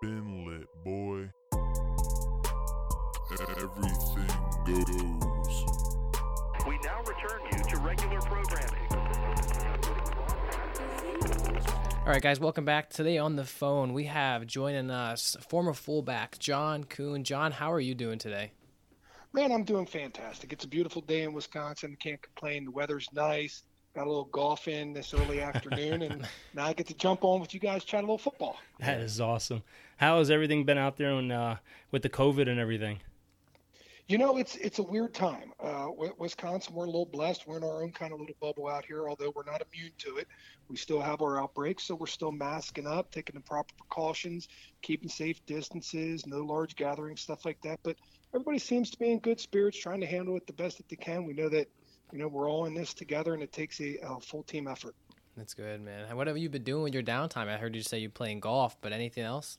been lit, boy. Everything goes. We now return you to regular programming. All right, guys, welcome back. Today on the phone, we have joining us former fullback John Kuhn. John, how are you doing today? Man, I'm doing fantastic. It's a beautiful day in Wisconsin. Can't complain. The weather's nice. Got a little golf in this early afternoon, and now I get to jump on with you guys, chat a little football. That is awesome. How has everything been out there and uh, with the COVID and everything? You know, it's it's a weird time. Uh, Wisconsin, we're a little blessed. We're in our own kind of little bubble out here, although we're not immune to it. We still have our outbreaks, so we're still masking up, taking the proper precautions, keeping safe distances, no large gatherings, stuff like that. But everybody seems to be in good spirits, trying to handle it the best that they can. We know that, you know, we're all in this together, and it takes a, a full team effort. That's good, man. What have you been doing with your downtime? I heard you say you're playing golf, but anything else?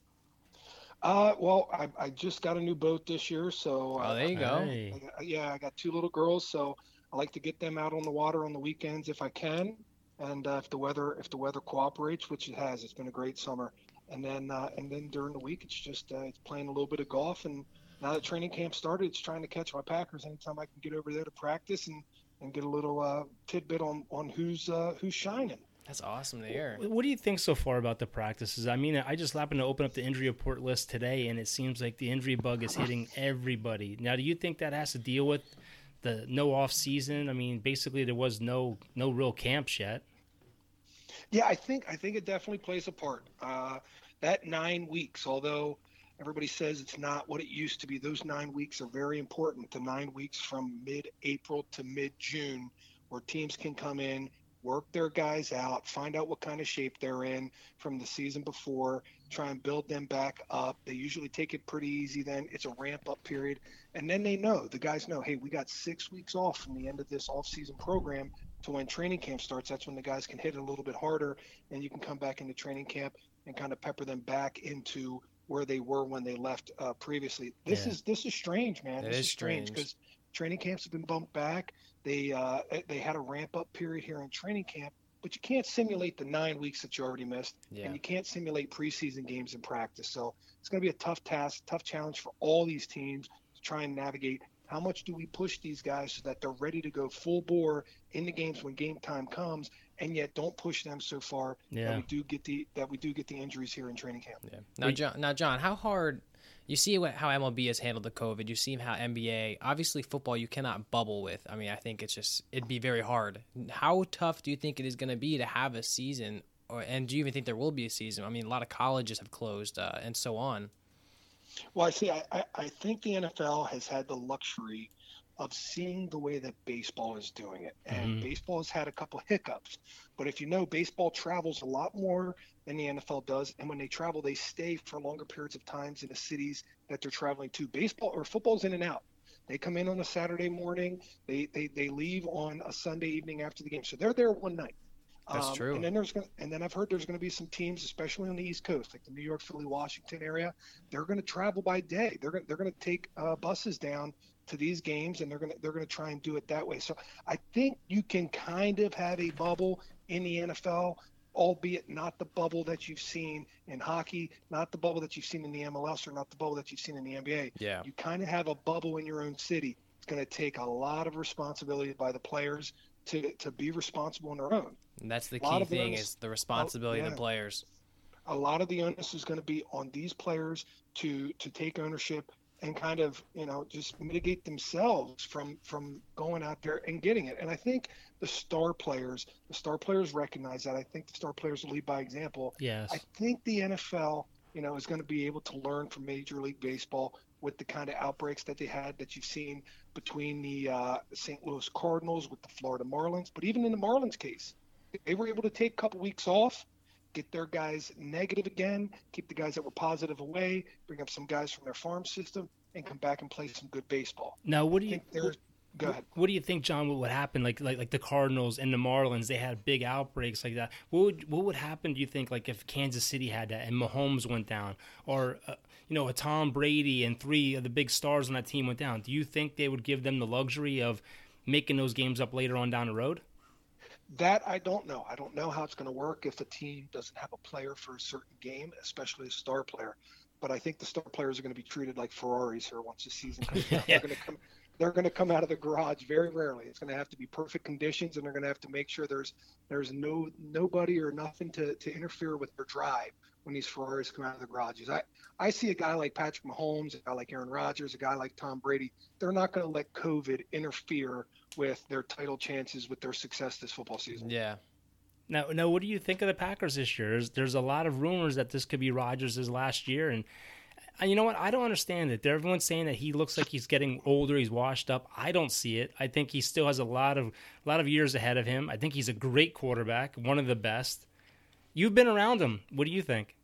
Uh, well, I, I just got a new boat this year, so oh, there you go. Hey. I, yeah, I got two little girls, so I like to get them out on the water on the weekends if I can, and uh, if the weather if the weather cooperates, which it has. It's been a great summer, and then uh, and then during the week, it's just uh, it's playing a little bit of golf, and now that training camp started, it's trying to catch my Packers anytime I can get over there to practice and and get a little uh, tidbit on on who's uh, who's shining. That's awesome to hear. What do you think so far about the practices? I mean, I just happened to open up the injury report list today, and it seems like the injury bug is hitting everybody. Now, do you think that has to deal with the no off season? I mean, basically, there was no no real camps yet. Yeah, I think I think it definitely plays a part. Uh, that nine weeks, although everybody says it's not what it used to be, those nine weeks are very important. The nine weeks from mid-April to mid-June, where teams can come in work their guys out, find out what kind of shape they're in from the season before, try and build them back up. They usually take it pretty easy then. It's a ramp up period. And then they know, the guys know, hey, we got six weeks off from the end of this off season program to when training camp starts. That's when the guys can hit it a little bit harder and you can come back into training camp and kind of pepper them back into where they were when they left uh, previously. This Yeah. is this is strange, man. It this is strange. because training camps have been bumped back. They uh, they had a ramp up period here in training camp, but you can't simulate the nine weeks that you already missed, Yeah. and you can't simulate preseason games in practice. So it's going to be a tough task, tough challenge for all these teams to try and navigate. How much do we push these guys so that they're ready to go full bore in the games when game time comes, and yet don't push them so far Yeah. that we do get the that we do get the injuries here in training camp. Yeah. Now, We- John, now, John, how hard? You see what, how MLB has handled the COVID. You see how NBA, obviously football, you cannot bubble with. I mean, I think it's just it'd be very hard. How tough do you think it is going to be to have a season, or and do you even think there will be a season? I mean, a lot of colleges have closed uh, and so on. Well, I see. I, I, think the NFL has had the luxury of seeing the way that baseball is doing it. And Mhm. baseball has had a couple hiccups. But if you know, baseball travels a lot more than the NFL does. And when they travel, they stay for longer periods of times in the cities that they're traveling to. Baseball or football's in and out. They come in on a Saturday morning. They, they, they leave on a Sunday evening after the game. So they're there one night. That's true. And then there's going and then I've heard there's going to be some teams, especially on the East Coast, like the New York, Philly, Washington area. They're going to travel by day. They're going they're going to take uh, buses down to these games, and they're going to they're going to try and do it that way. So I think you can kind of have a bubble in the NFL, albeit not the bubble that you've seen in hockey, not the bubble that you've seen in the MLS, or not the bubble that you've seen in the NBA. Yeah. You kind of have a bubble in your own city. It's going to take a lot of responsibility by the players to to be responsible on their own. And that's the key thing is the responsibility of yeah. the players. a lot of the onus is going to be on these players to to take ownership and kind of you know just mitigate themselves from from going out there and getting it and i think the star players the star players recognize that i think the star players will lead by example Yes. i think the nfl you know is going to be able to learn from major league baseball with the kind of outbreaks that they had that you've seen between the uh, st louis cardinals with the florida marlins but even in the marlins case they were able to take a couple weeks off get their guys negative again, keep the guys that were positive away, bring up some guys from their farm system, and come back and play some good baseball. now, what do you think go ahead. What do you think, John? What would happen? Like, like, like the Cardinals and the Marlins, they had big outbreaks like that. What would, what would happen? Do you think, like, if Kansas City had that and Mahomes went down, or uh, you know, a Tom Brady and three of the big stars on that team went down? Do you think they would give them the luxury of making those games up later on down the road? That I don't know. I don't know how it's going to work if a team doesn't have a player for a certain game, especially a star player. but I think the star players are going to be treated like Ferraris here once the season comes out. They're going to come. They're going to come out of the garage very rarely. It's going to have to be perfect conditions, and they're going to have to make sure there's there's no nobody or nothing to, to interfere with their drive when these Ferraris come out of the garages. I, I see a guy like Patrick Mahomes, a guy like Aaron Rodgers, a guy like Tom Brady. They're not going to let COVID interfere with their title chances, with their success this football season. Yeah. Now, now, what do you think of the Packers this year? There's, there's a lot of rumors that this could be Rodgers' last year, and and you know what? I don't understand it. Everyone's saying that he looks like he's getting older, he's washed up. I don't see it. I think he still has a lot of a lot of years ahead of him. I think he's a great quarterback, one of the best. You've been around him. What do you think?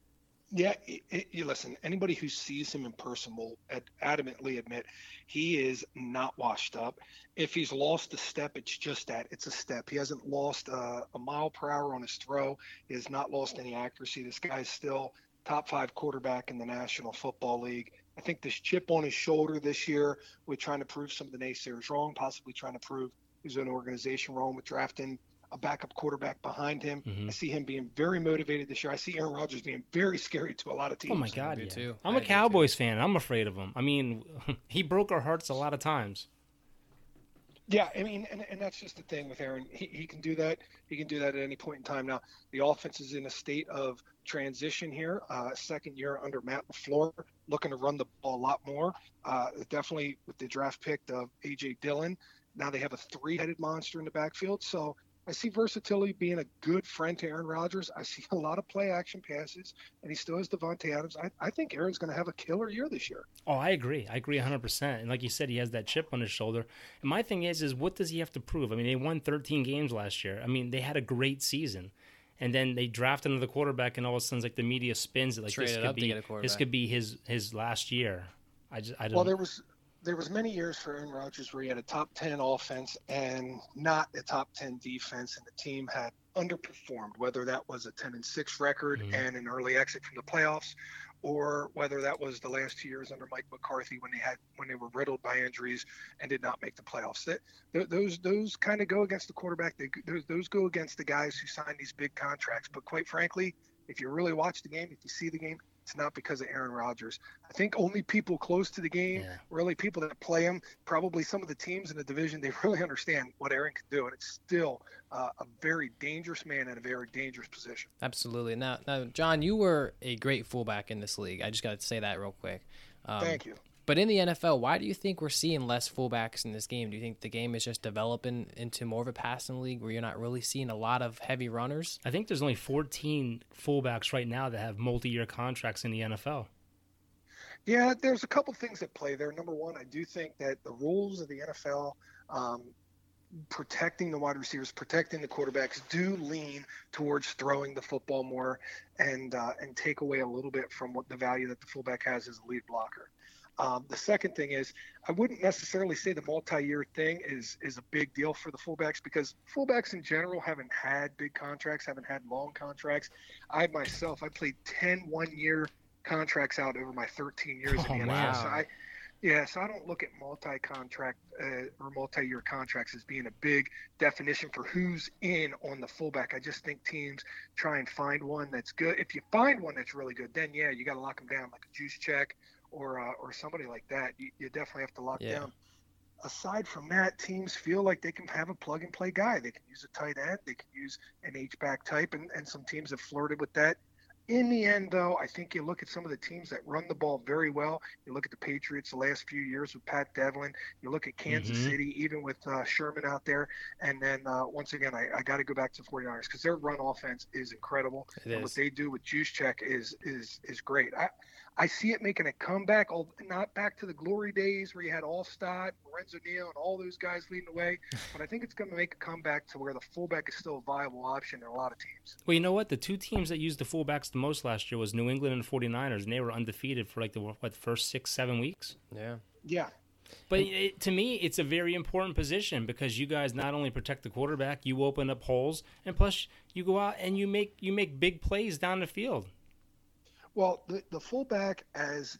Yeah, it, it, you listen. Anybody who sees him in person will ad- adamantly admit he is not washed up. If he's lost a step, it's just that it's a step. He hasn't lost uh, a mile per hour on his throw. He has not lost any accuracy. This guy's still top five quarterback in the National Football League. I think this chip on his shoulder this year with trying to prove some of the naysayers wrong, possibly trying to prove his own organization wrong with drafting a backup quarterback behind him. Mhm. I see him being very motivated this year. I see Aaron Rodgers being very scary to a lot of teams. Oh my God, do yeah. too. I'm I a do too. Cowboys fan. I'm afraid of him. I mean, he broke our hearts a lot of times. Yeah, I mean, and, and that's just the thing with Aaron. He, he can do that. He can do that at any point in time. Now, the offense is in a state of transition here. Uh, second year under Matt LaFleur, looking to run the ball a lot more. Uh, definitely with the draft pick of A.J. Dillon. Now they have a three headed monster in the backfield. So I see versatility being a good friend to Aaron Rodgers. I see a lot of play action passes, and he still has Davante Adams. I, I think Aaron's going to have a killer year this year. Oh, I agree. I agree 100%. And like you said, he has that chip on his shoulder. And my thing is, is what does he have to prove? I mean, they won 13 games last year. I mean, they had a great season. And then they draft another quarterback, and all of a sudden, like the media spins it like Traded this up could to be get a this could be his his last year. I just I don't. Well, there was there was many years for Aaron Rodgers where he had a top ten offense and not a top ten defense, and the team had underperformed. Whether that was a ten and six record Mhm. and an early exit from the playoffs, or whether that was the last two years under Mike McCarthy when they had when they were riddled by injuries and did not make the playoffs. That th- those those kind of go against the quarterback. They, those those go against the guys who sign these big contracts. But quite frankly, if you really watch the game, if you see the game, it's not because of Aaron Rodgers. I think only people close to the game Yeah. really people that play him, probably some of the teams in the division, they really understand what Aaron can do, and it's still uh, a very dangerous man in a very dangerous position. Absolutely. Now, now, John, you were a great fullback in this league. I just got to say that real quick. Um, Thank you. But in the NFL, why do you think we're seeing less fullbacks in this game? Do you think the game is just developing into more of a passing league where you're not really seeing a lot of heavy runners? I think there's only 14 fullbacks right now that have multi-year contracts in the NFL. Yeah, there's a couple things at play there. Number one, I do think that the rules of the NFL um, protecting the wide receivers, protecting the quarterbacks, do lean towards throwing the football more and uh, and take away a little bit from what the value that the fullback has as a lead blocker. Um, the second thing is, I wouldn't necessarily say the multi-year thing is is a big deal for the fullbacks because fullbacks in general haven't had big contracts, haven't had long contracts. I myself, I played 10 one-year contracts out over my 13 years Oh, in the NFL. wow. So I, yeah, so I don't look at multi-contract uh, or multi-year contracts as being a big definition for who's in on the fullback. I just think teams try and find one that's good. If you find one that's really good, then yeah, you got to lock them down like a Juszczyk or uh, or somebody like that. You, you definitely have to lock Yeah. down. Aside from that, teams feel like they can have a plug and play guy. They can use a tight end. They can use an H back type, and, and some teams have flirted with that. In the end, though, I think you look at some of the teams that run the ball very well. You look at the Patriots the last few years with Pat Devlin. You look at Kansas Mhm. City, even with uh, Sherman out there. And then uh, once again, I, I got to go back to the 49ers because their run offense is incredible. It and what is. they do with Juszczyk is is is great. I I see it making a comeback, all, not back to the glory days where you had Alstott, Lorenzo Neal, and all those guys leading the way, but I think it's going to make a comeback to where the fullback is still a viable option in a lot of teams. Well, you know what? The two teams that used the fullbacks the most last year was New England and 49ers, and they were undefeated for like the what first six, seven weeks. Yeah. Yeah, But it, to me, it's a very important position because you guys not only protect the quarterback, you open up holes, and plus you go out and you make you make big plays down the field. Well, the, the fullback as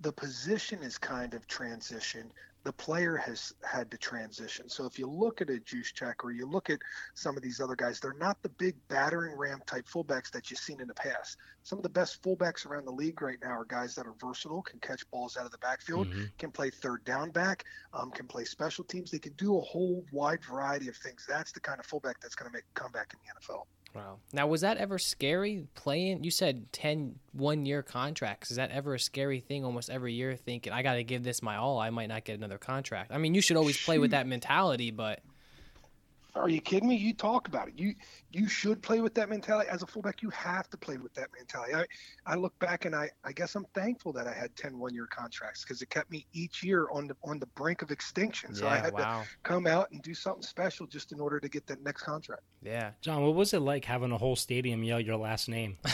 the position is kind of transitioned. the player has had to transition. So if you look at a Juszczyk or you look at some of these other guys, they're not the big battering ram type fullbacks that you've seen in the past. Some of the best fullbacks around the league right now are guys that are versatile, can catch balls out of the backfield, Mhm. can play third down back, um, can play special teams. They can do a whole wide variety of things. That's the kind of fullback that's going to make a comeback in the NFL. Wow. Now, was that ever scary playing? You said 10 one year contracts. Is that ever a scary thing almost every year thinking, I got to give this my all? I might not get another contract. I mean, you should always play with that mentality, but Are you kidding me? You talk about it. You you should play with that mentality as a fullback. You have to play with that mentality. I, I look back and I, I guess I'm thankful that I had 10 one year contracts because it kept me each year on the on the brink of extinction. So I had wow. to come out and do something special just in order to get that next contract. Yeah. John, what was it like having a whole stadium yell your last name?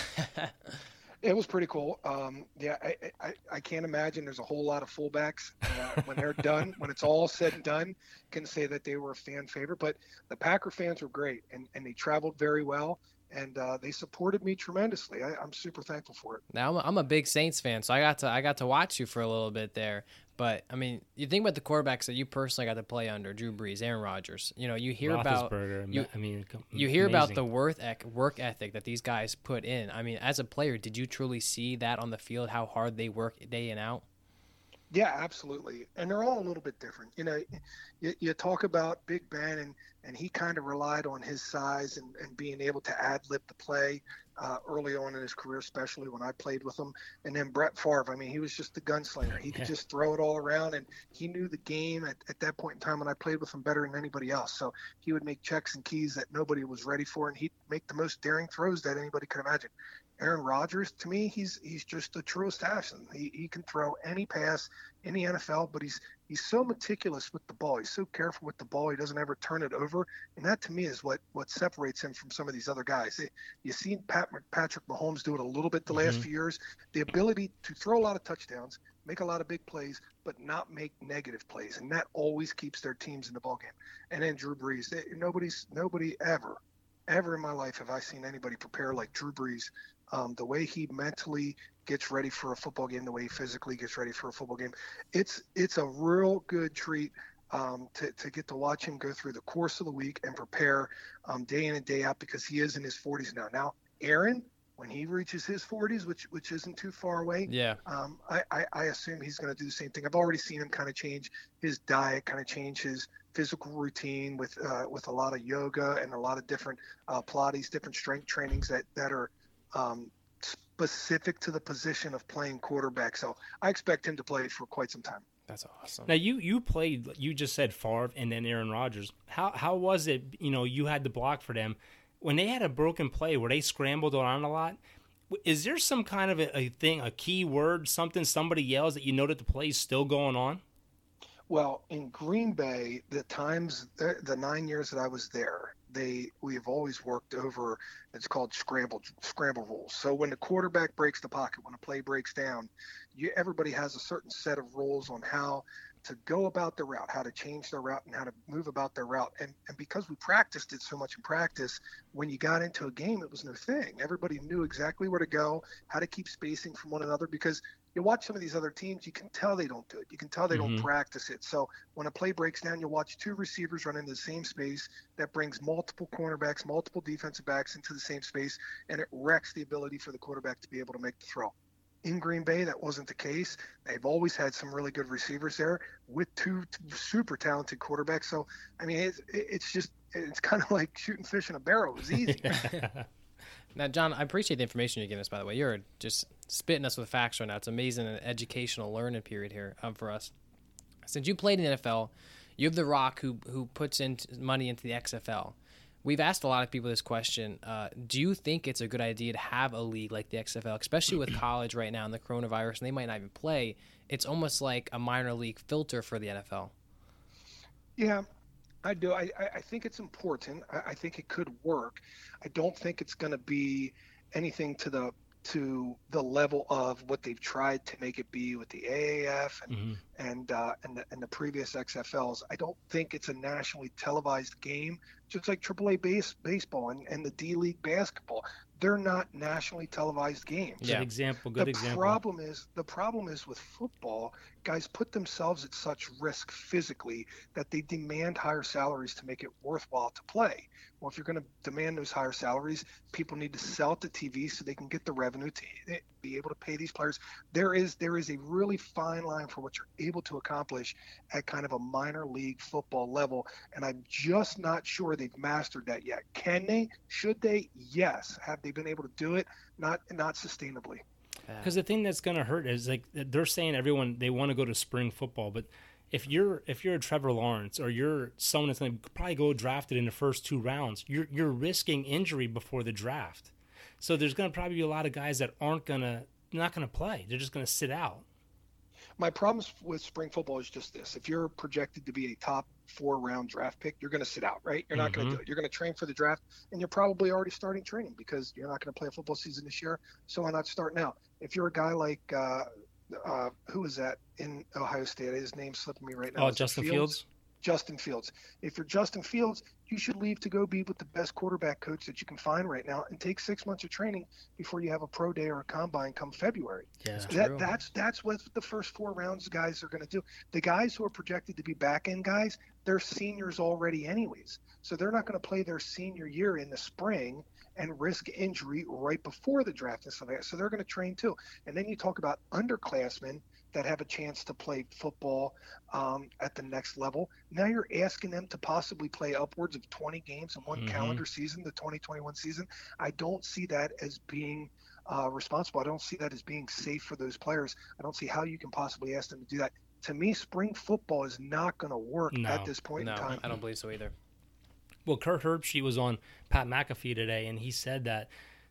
It was pretty cool. Um, yeah, I, I, I can't imagine there's a whole lot of fullbacks uh, when they're done, when it's all said and done, can say that they were a fan favorite. But the Packer fans were great, and, and they traveled very well, and uh, they supported me tremendously. I, I'm super thankful for it. Now I'm a, I'm a big Saints fan, so I got to I got to watch you for a little bit there. But I mean, you think about the quarterbacks that you personally got to play under: Drew Brees, Aaron Rodgers. You know, you hear about you, I mean, you hear about the worth ec- work ethic that these guys put in. I mean, as a player, did you truly see that on the field? How hard they work day in out? Yeah, absolutely. And they're all a little bit different. You know, you, you talk about Big Ben, and, and he kind of relied on his size and, and being able to ad lib the play uh, early on in his career, especially when I played with him. And then Brett Favre, I mean, he was just the gunslinger. He could just throw it all around, and he knew the game at, at that point in time when I played with him better than anybody else. So he would make checks and keys that nobody was ready for, and he'd make the most daring throws that anybody could imagine. Aaron Rodgers, to me, he's he's just the truest assassin. He, he can throw any pass in the NFL, but he's he's so meticulous with the ball. He's so careful with the ball. He doesn't ever turn it over, and that to me is what what separates him from some of these other guys. They, you seen Pat Patrick Mahomes do it a little bit the last Mhm. few years. The ability to throw a lot of touchdowns, make a lot of big plays, but not make negative plays, and that always keeps their teams in the ballgame. And then Drew Brees, they, nobody's nobody ever, ever in my life have I seen anybody prepare like Drew Brees. Um, the way he mentally gets ready for a football game, the way he physically gets ready for a football game, it's it's a real good treat um, to, to get to watch him go through the course of the week and prepare um, day in and day out because he is in his 40s now. Now, Aaron, when he reaches his 40s, which which isn't too far away, Yeah. um, I, I, I assume he's going to do the same thing. I've already seen him kind of change his diet, kind of change his physical routine with uh, with a lot of yoga and a lot of different uh, Pilates, different strength trainings that that are um, specific to the position of playing quarterback. So I expect him to play for quite some time. That's awesome. Now you you played. You just said Favre and then Aaron Rodgers. How how was it? You know, you had to block for them when they had a broken play where they scrambled around a lot. Is there some kind of a, a thing, a key word, something somebody yells that you know that the play is still going on? Well, in Green Bay, the times the, the nine years that I was there, they we have always worked over. It's called scramble scramble rules. So when the quarterback breaks the pocket, when a play breaks down, you everybody has a certain set of rules on how to go about their route, how to change their route, and how to move about their route. And and because we practiced it so much in practice, when you got into a game, it was no thing. Everybody knew exactly where to go, how to keep spacing from one another because you watch some of these other teams, you can tell they don't do it. You can tell they don't Mhm. practice it. So when a play breaks down, you'll watch two receivers run into the same space. That brings multiple cornerbacks, multiple defensive backs into the same space, and it wrecks the ability for the quarterback to be able to make the throw. In Green Bay, that wasn't the case. They've always had some really good receivers there with two t- super talented quarterbacks. So, I mean, it's, it's just, it's kind of like shooting fish in a barrel. It was easy. Now, John, I appreciate the information you're giving us. By the way, you're just spitting us with facts right now. It's amazing, an educational learning period here um, for us. Since you played in the NFL, you have The Rock, who who puts in money into the XFL. We've asked a lot of people this question. Uh, do you think it's a good idea to have a league like the XFL, especially with college right now and the coronavirus, and they might not even play? It's almost like a minor league filter for the NFL. Yeah, I do. I, I- think it's important. I, I think it could work. I don't think it's going to be anything to the to the level of what they've tried to make it be with the AAF and Mhm. and uh, and, the, and the previous XFLs. I don't think it's a nationally televised game, just like AAA base, baseball and, and the D League basketball. They're not nationally televised games. Good Yeah. example. Good the example. problem is the problem is with football, guys put themselves at such risk physically that they demand higher salaries to make it worthwhile to play. Well, if you're going to demand those higher salaries, people need to sell to TV so they can get the revenue to hit- be able to pay these players. There is there is a really fine line for what you're able to accomplish at kind of a minor league football level, and I'm just not sure they've mastered that yet. Can they? Should they? Yes. Have they been able to do it? Not not sustainably. Because the thing that's going to hurt is like they're saying everyone they want to go to spring football, but if you're if you're a Trevor Lawrence or you're someone that's going to probably go drafted in the first two rounds, you're you're risking injury before the draft. So there's going to probably be a lot of guys that aren't going to not going to play. They're just going to sit out. my problems with spring football is just this: if you're projected to be a top four round draft pick, you're going to sit out, right? You're not going Mhm. to do it. You're going to train for the draft, and you're probably already starting training because you're not going to play a football season this year. So why not start now? If you're a guy like uh, uh, who is that in Ohio State? His name's slipping me right now. Oh, Justin Fields. Justin Fields. If you're Justin Fields, you should leave to go be with the best quarterback coach that you can find right now, and take six months of training before you have a pro day or a combine come February. Yeah. That, that's that's what the first four rounds guys are going to do. The guys who are projected to be back end guys, they're seniors already anyways, so they're not going to play their senior year in the spring and risk injury right before the draft and stuff like that. So they're going to train too. And then you talk about underclassmen that have a chance to play football um, at the next level. Now you're asking them to possibly play upwards of 20 games in one Mhm. calendar season, the 2021 season. I don't see that as being uh, responsible. I don't see that as being safe for those players. I don't see how you can possibly ask them to do that. To me, spring football is not going to work No. at this point No, in time. I don't believe so either. Well, Kirk Herbstreit was on Pat McAfee today, and he said that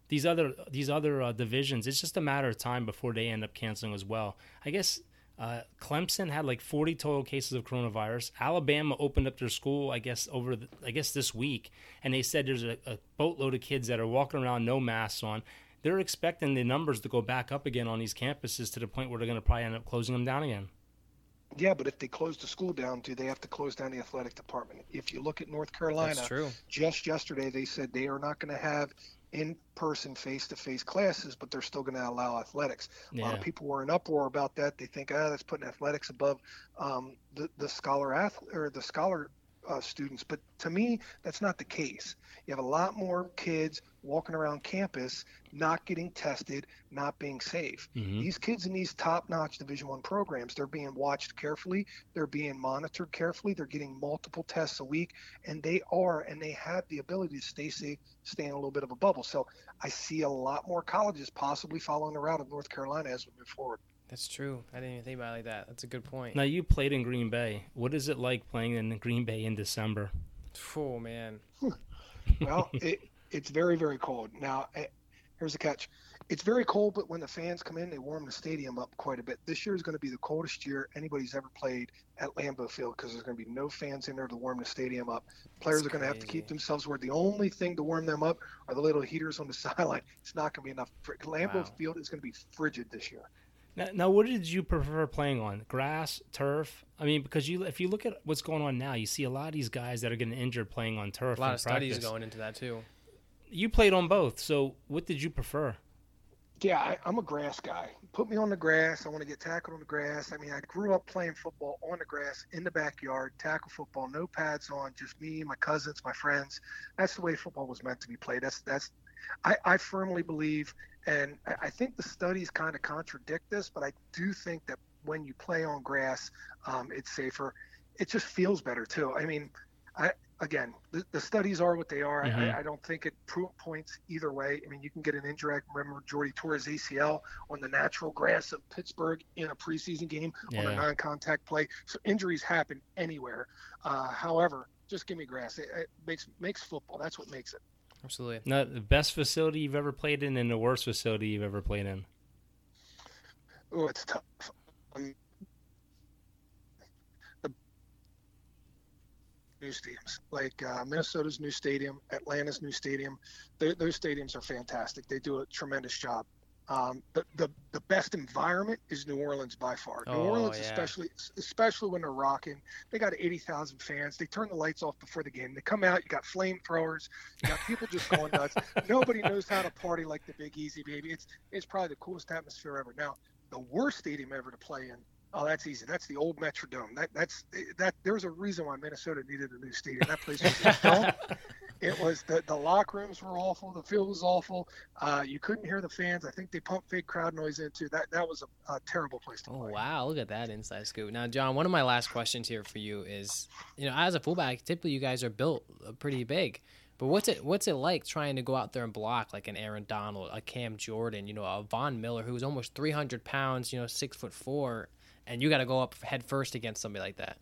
these other these other uh, divisions, it's just a matter of time before they end up canceling as well. I guess uh, Clemson had like 40 total cases of coronavirus. Alabama opened up their school, I guess over the, I guess this week, and they said there's a, a boatload of kids that are walking around no masks on. They're expecting the numbers to go back up again on these campuses to the point where they're going to probably end up closing them down again. Yeah, but if they close the school down, do they have to close down the athletic department? If you look at North Carolina, That's true. just yesterday they said they are not going to have in-person face-to-face classes but they're still going to allow athletics. A lot of people were in uproar about that. They think ah that's putting athletics above um, the, the scholar athlete or the scholar uh, students. But to me that's not the case. You have a lot more kids walking around campus not getting tested not being safe Mhm. these kids in these top-notch division one programs they're being watched carefully they're being monitored carefully they're getting multiple tests a week and they are and they have the ability to stay safe stay in a little bit of a bubble so i see a lot more colleges possibly following the route of north carolina as we move forward That's true. I didn't even think about it like that. That's a good point. Now you played in Green Bay. What is it like playing in Green Bay in December? Oh man. well it, it's very very cold now eh, here's the catch it's very cold but when the fans come in they warm the stadium up quite a bit this year is going to be the coldest year anybody's ever played at lambeau field because there's going to be no fans in there to warm the stadium up players That's are going to have to keep themselves where the only thing to warm them up are the little heaters on the sideline it's not going to be enough for, lambeau Wow. field is going to be frigid this year Now, now, what did you prefer playing on? Grass, turf? I mean, because you, if you look at what's going on now, you see a lot of these guys that are getting injured playing on turf. A lot in of studies going into that too. You played on both, so what did you prefer? Yeah, I, I'm a grass guy. Put me on the grass. I want to get tackled on the grass. I mean, I grew up playing football on the grass in the backyard, tackle football, no pads on, just me, my cousins, my friends. That's the way football was meant to be played. That's that's. I, I firmly believe, and I, think the studies kind of contradict this, but I do think that when you play on grass, um, it's safer. It just feels better too. I mean, I again, the, the studies are what they are. Mhm. I, I don't think it pro- points either way. I mean, you can get an injury. Remember Jordy Torres his ACL on the natural grass of Pittsburgh in a preseason game on a non-contact play. So injuries happen anywhere. Uh, however, just give me grass. It, it makes makes football. That's what makes it. Absolutely. Now, the best facility you've ever played in, and the worst facility you've ever played in. Oh, it's tough. Um, new stadiums, like uh, Minnesota's new stadium, Atlanta's new stadium, they, those stadiums are fantastic. They do a tremendous job. Um, the, the the best environment is New Orleans by far. New Oh, Orleans, yeah. especially especially when they're rocking, they got eighty thousand fans. They turn the lights off before the game. They come out, you got flamethrowers, you got people just going nuts. Nobody knows how to party like the Big Easy, baby. It's it's probably the coolest atmosphere ever. Now, the worst stadium ever to play in. Oh, that's easy. That's the old Metrodome. That that's that. There's a reason why Minnesota needed a new stadium. That place was dump. It was the the locker rooms were awful. The field was awful. Uh, you couldn't hear the fans. I think they pumped fake crowd noise into that. That was a, a terrible place to Oh play. wow, look at that inside scoop. Now, John, one of my last questions here for you is, you know, as a fullback, typically you guys are built uh, pretty big. But what's it what's it like trying to go out there and block like an Aaron Donald, a Cam Jordan, you know, a Von Miller who was almost three hundred pounds, you know, six foot four, and you got to go up head first against somebody like that.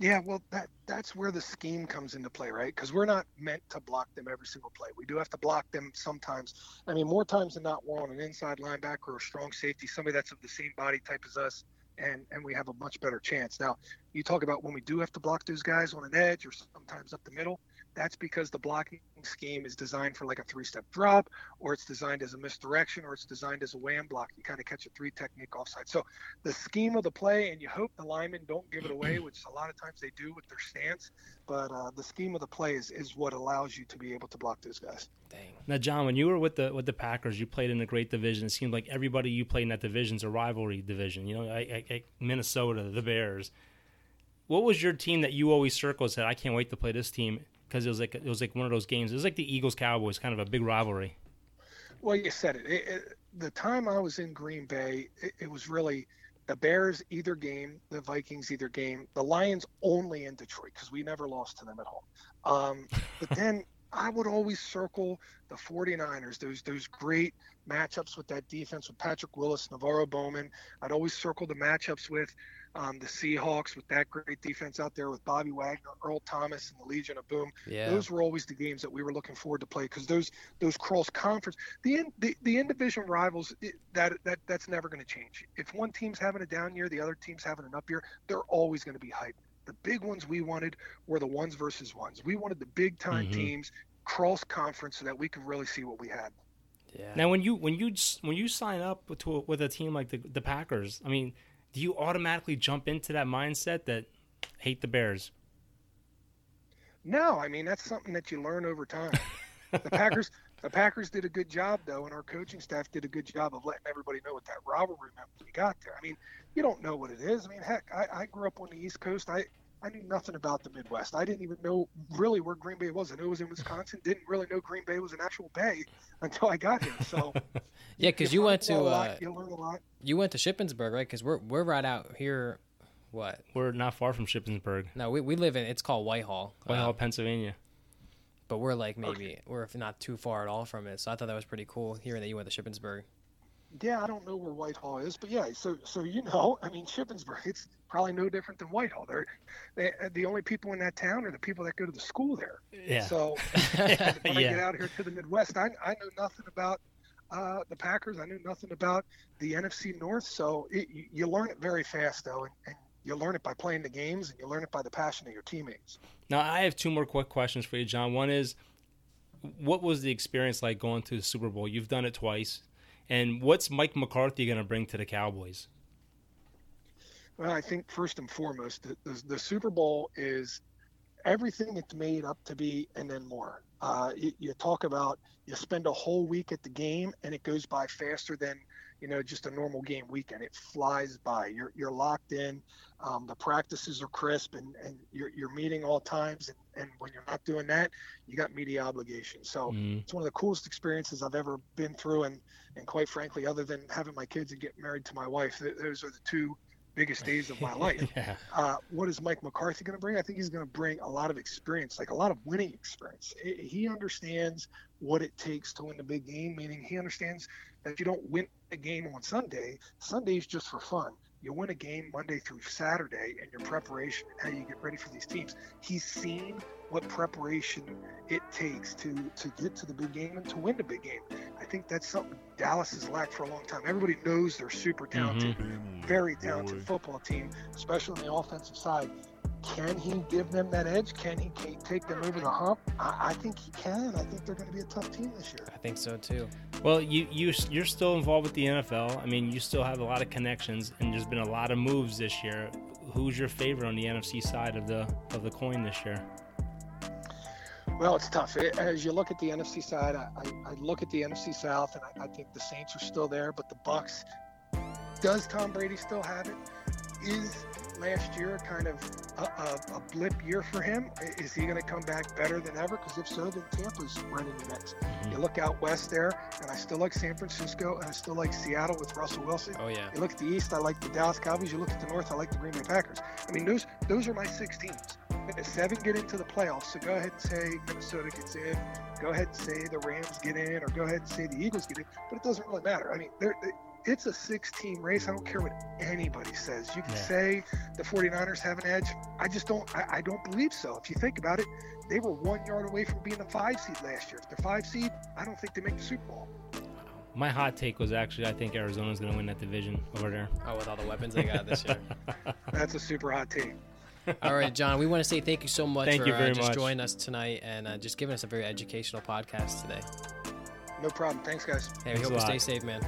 Yeah, well, that that's where the scheme comes into play, right? Because we're not meant to block them every single play. We do have to block them sometimes. I mean, more times than not, we're on an inside linebacker or a strong safety, somebody that's of the same body type as us, and and we have a much better chance. Now, you talk about when we do have to block those guys on an edge or sometimes up the middle. That's because the blocking scheme is designed for like a three-step drop, or it's designed as a misdirection, or it's designed as a wham block. You kind of catch a three technique offside. So the scheme of the play, and you hope the linemen don't give it away, which a lot of times they do with their stance. But uh, the scheme of the play is, is what allows you to be able to block those guys. Dang. Now, John, when you were with the with the Packers, you played in a great division. It seemed like everybody you played in that division is a rivalry division. You know, I, I, I, Minnesota, the Bears. What was your team that you always circled? Said, I can't wait to play this team because it was like it was like one of those games. It was like the Eagles Cowboys, kind of a big rivalry. Well, you said it. it, it the time I was in Green Bay, it, it was really the Bears either game, the Vikings either game, the Lions only in Detroit because we never lost to them at home. Um, but then I would always circle the 49ers, those those great matchups with that defense with Patrick Willis, NaVorro Bowman. I'd always circle the matchups with um, the Seahawks with that great defense out there with Bobby Wagner, Earl Thomas, and the Legion of Boom. Yeah. Those were always the games that we were looking forward to play because those those cross conference the in, the, the in division rivals it, that that that's never going to change. If one team's having a down year, the other team's having an up year, they're always going to be hyped. The big ones we wanted were the ones versus ones. We wanted the big time Mhm. teams cross conference so that we could really see what we had. yeah. Now, when you when you when you sign up to a, with a team like the the Packers, I mean, do you automatically jump into that mindset that hate the Bears? No, I mean that's something that you learn over time. the Packers, the Packers did a good job though, and our coaching staff did a good job of letting everybody know what that rivalry meant when we got there. I mean, you don't know what it is. I mean, heck, I, I grew up on the East Coast. I I knew nothing about the Midwest. I didn't even know really where Green Bay was. I knew it was in Wisconsin. Didn't really know Green Bay was an actual bay until I got here. So yeah, because you find went to a lot, uh, you learn a lot. you went to Shippensburg, right? Because we're we're right out here. What? We're not far from Shippensburg, No, we, we live in it's called Whitehall. Whitehall, Uh, Pennsylvania. But we're like maybe we're not too far at all from it. So I thought that was pretty cool hearing that you went to Shippensburg. Yeah, I don't know where Whitehall is, but yeah, so so you know, I mean, Shippensburg, it's probably no different than Whitehall. They're they, the only people in that town are the people that go to the school there. Yeah. So when I get out here to the Midwest, I, I know nothing about uh, the Packers. I knew nothing about the NFC North. So it, you, you learn it very fast, though, and, and you learn it by playing the games, and you learn it by the passion of your teammates. Now, I have two more quick questions for you, John. One is, what was the experience like going to the Super Bowl? You've done it twice, and what's Mike McCarthy going to bring to the Cowboys? Well, I think first and foremost, the, the, the Super Bowl is everything it's made up to be, and then more. Uh, you, you talk about you spend a whole week at the game, and it goes by faster than you know just a normal game weekend. It flies by. You're you're locked in. Um, the practices are crisp, and, and you're you're meeting all times. And, and when you're not doing that, you got media obligations. So Mhm. it's one of the coolest experiences I've ever been through, and and quite frankly, other than having my kids and getting married to my wife, th- those are the two biggest days of my life. yeah. Uh, what is Mike McCarthy going to bring? I think he's going to bring a lot of experience, like a lot of winning experience. I- He understands what it takes to win the big game, meaning he understands that you don't win a game on Sunday. Sunday's just for fun. You win a game Monday through Saturday and your preparation how you get ready for these teams. He's seen what preparation it takes to to get to the big game and to win the big game. I think that's something Dallas has lacked for a long time. Everybody knows they're super mm-hmm. talented Finley, very talented boy. football team, especially on the offensive side. Can he give them that edge? Can he take them over the hump? I, I think he can. I think they're going to be a tough team this year. I think so too. Well, you you you're still involved with the NFL. I mean, you still have a lot of connections, and there's been a lot of moves this year. Who's your favorite on the NFC side of the of the coin this year? Well, it's tough. As you look at the NFC side, I, I, I look at the NFC South, and I, I think the Saints are still there, but the Bucs. Does Tom Brady still have it? Is last year kind of a, a, a blip year for him? Is he going to come back better than ever? Because if so, then Tampa's right in the mix. Mm-hmm. You look out west there, and I still like San Francisco, and I still like Seattle with Russell Wilson. Oh yeah. You look at the East, I like the Dallas Cowboys. You look at the North, I like the Green Bay Packers. I mean, those those are my six teams. If seven get into the playoffs, so go ahead and say Minnesota gets in. Go ahead and say the Rams get in, or go ahead and say the Eagles get in. But it doesn't really matter. I mean, they're, they it's a six-team race. I don't care what anybody says. You can Yeah. say the 49ers have an edge. I just don't. I, I don't believe so. If you think about it, they were one yard away from being a five seed last year. If they're five seed, I don't think they make the Super Bowl. My hot take was actually I think Arizona's going to win that division over there. Oh, with all the weapons they got this year. That's a super hot take. All right, John. We want to say thank you so much Thank for you very uh, just much. joining us tonight and uh, just giving us a very educational podcast today. No problem. Thanks, guys. Hey, we hope you stay safe, man.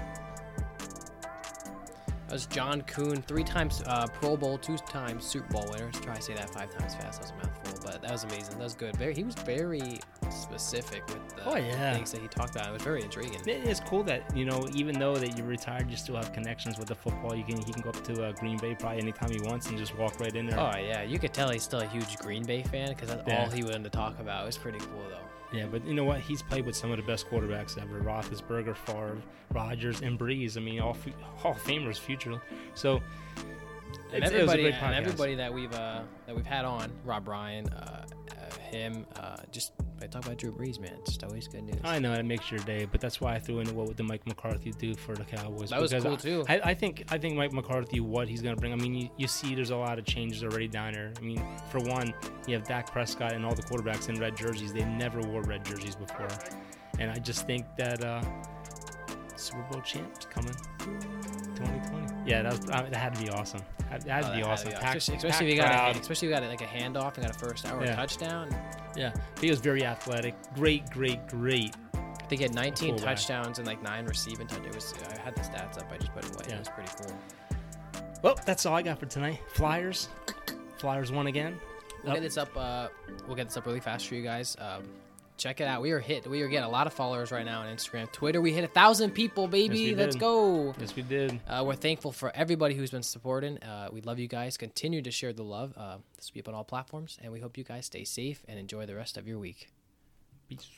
That was John Kuhn, three times uh, Pro Bowl, two times Super Bowl winner. Let's try to say that five times fast. That was a mouthful, but that was amazing. That was good. Very, he was very specific with the Oh, yeah. things that he talked about. It was very intriguing. It's cool that you know, even though that you're retired, you still have connections with the football. You can he can go up to uh, Green Bay probably anytime he wants and just walk right in there. Oh yeah, you could tell he's still a huge Green Bay fan because that's Yeah. all he wanted to talk about. It was pretty cool though. Yeah, but you know what? He's played with some of the best quarterbacks ever: Roethlisberger, Favre, Rodgers, and Brees. I mean, all Hall of Famers future. So, And it's- it was a everybody, and everybody that we've uh, that we've had on, Rob Ryan, uh, uh, him, uh, just I talk about Drew Brees, man. Just always good news. I know it makes your day, but that's why I threw in what would the Mike McCarthy do for the Cowboys. That was cool, I- too. I, I think I think Mike McCarthy, what he's gonna bring. I mean, you, you see, there's a lot of changes already down there. I mean, for one, you have Dak Prescott and all the quarterbacks in red jerseys. They never wore red jerseys before, and I just think that uh, Super Bowl champs coming 2020. Yeah, that, was, uh, that had to be awesome. That, that had Oh, to be awesome. Pack- Especially, especially if you got a, especially if you got like a handoff and got a first a Yeah. touchdown. Yeah, he was very athletic. Great, great, great. I think he had 19 Fullback. touchdowns and like nine receiving touchdowns. I had the stats up. I just put it away. Yeah. It was pretty cool. Well, that's all I got for tonight. Flyers, Flyers won again. We'll Up. get this up. Uh, we'll get this up really fast for you guys. Um, check it out. We are hit. We are getting a lot of followers right now on Instagram, Twitter. We hit a thousand people, baby. Yes, Let's did. go. Yes, we did. Uh, we're thankful for everybody who's been supporting. Uh, we love you guys. Continue to share the love. Uh, this will be up on all platforms, and we hope you guys stay safe and enjoy the rest of your week. Peace.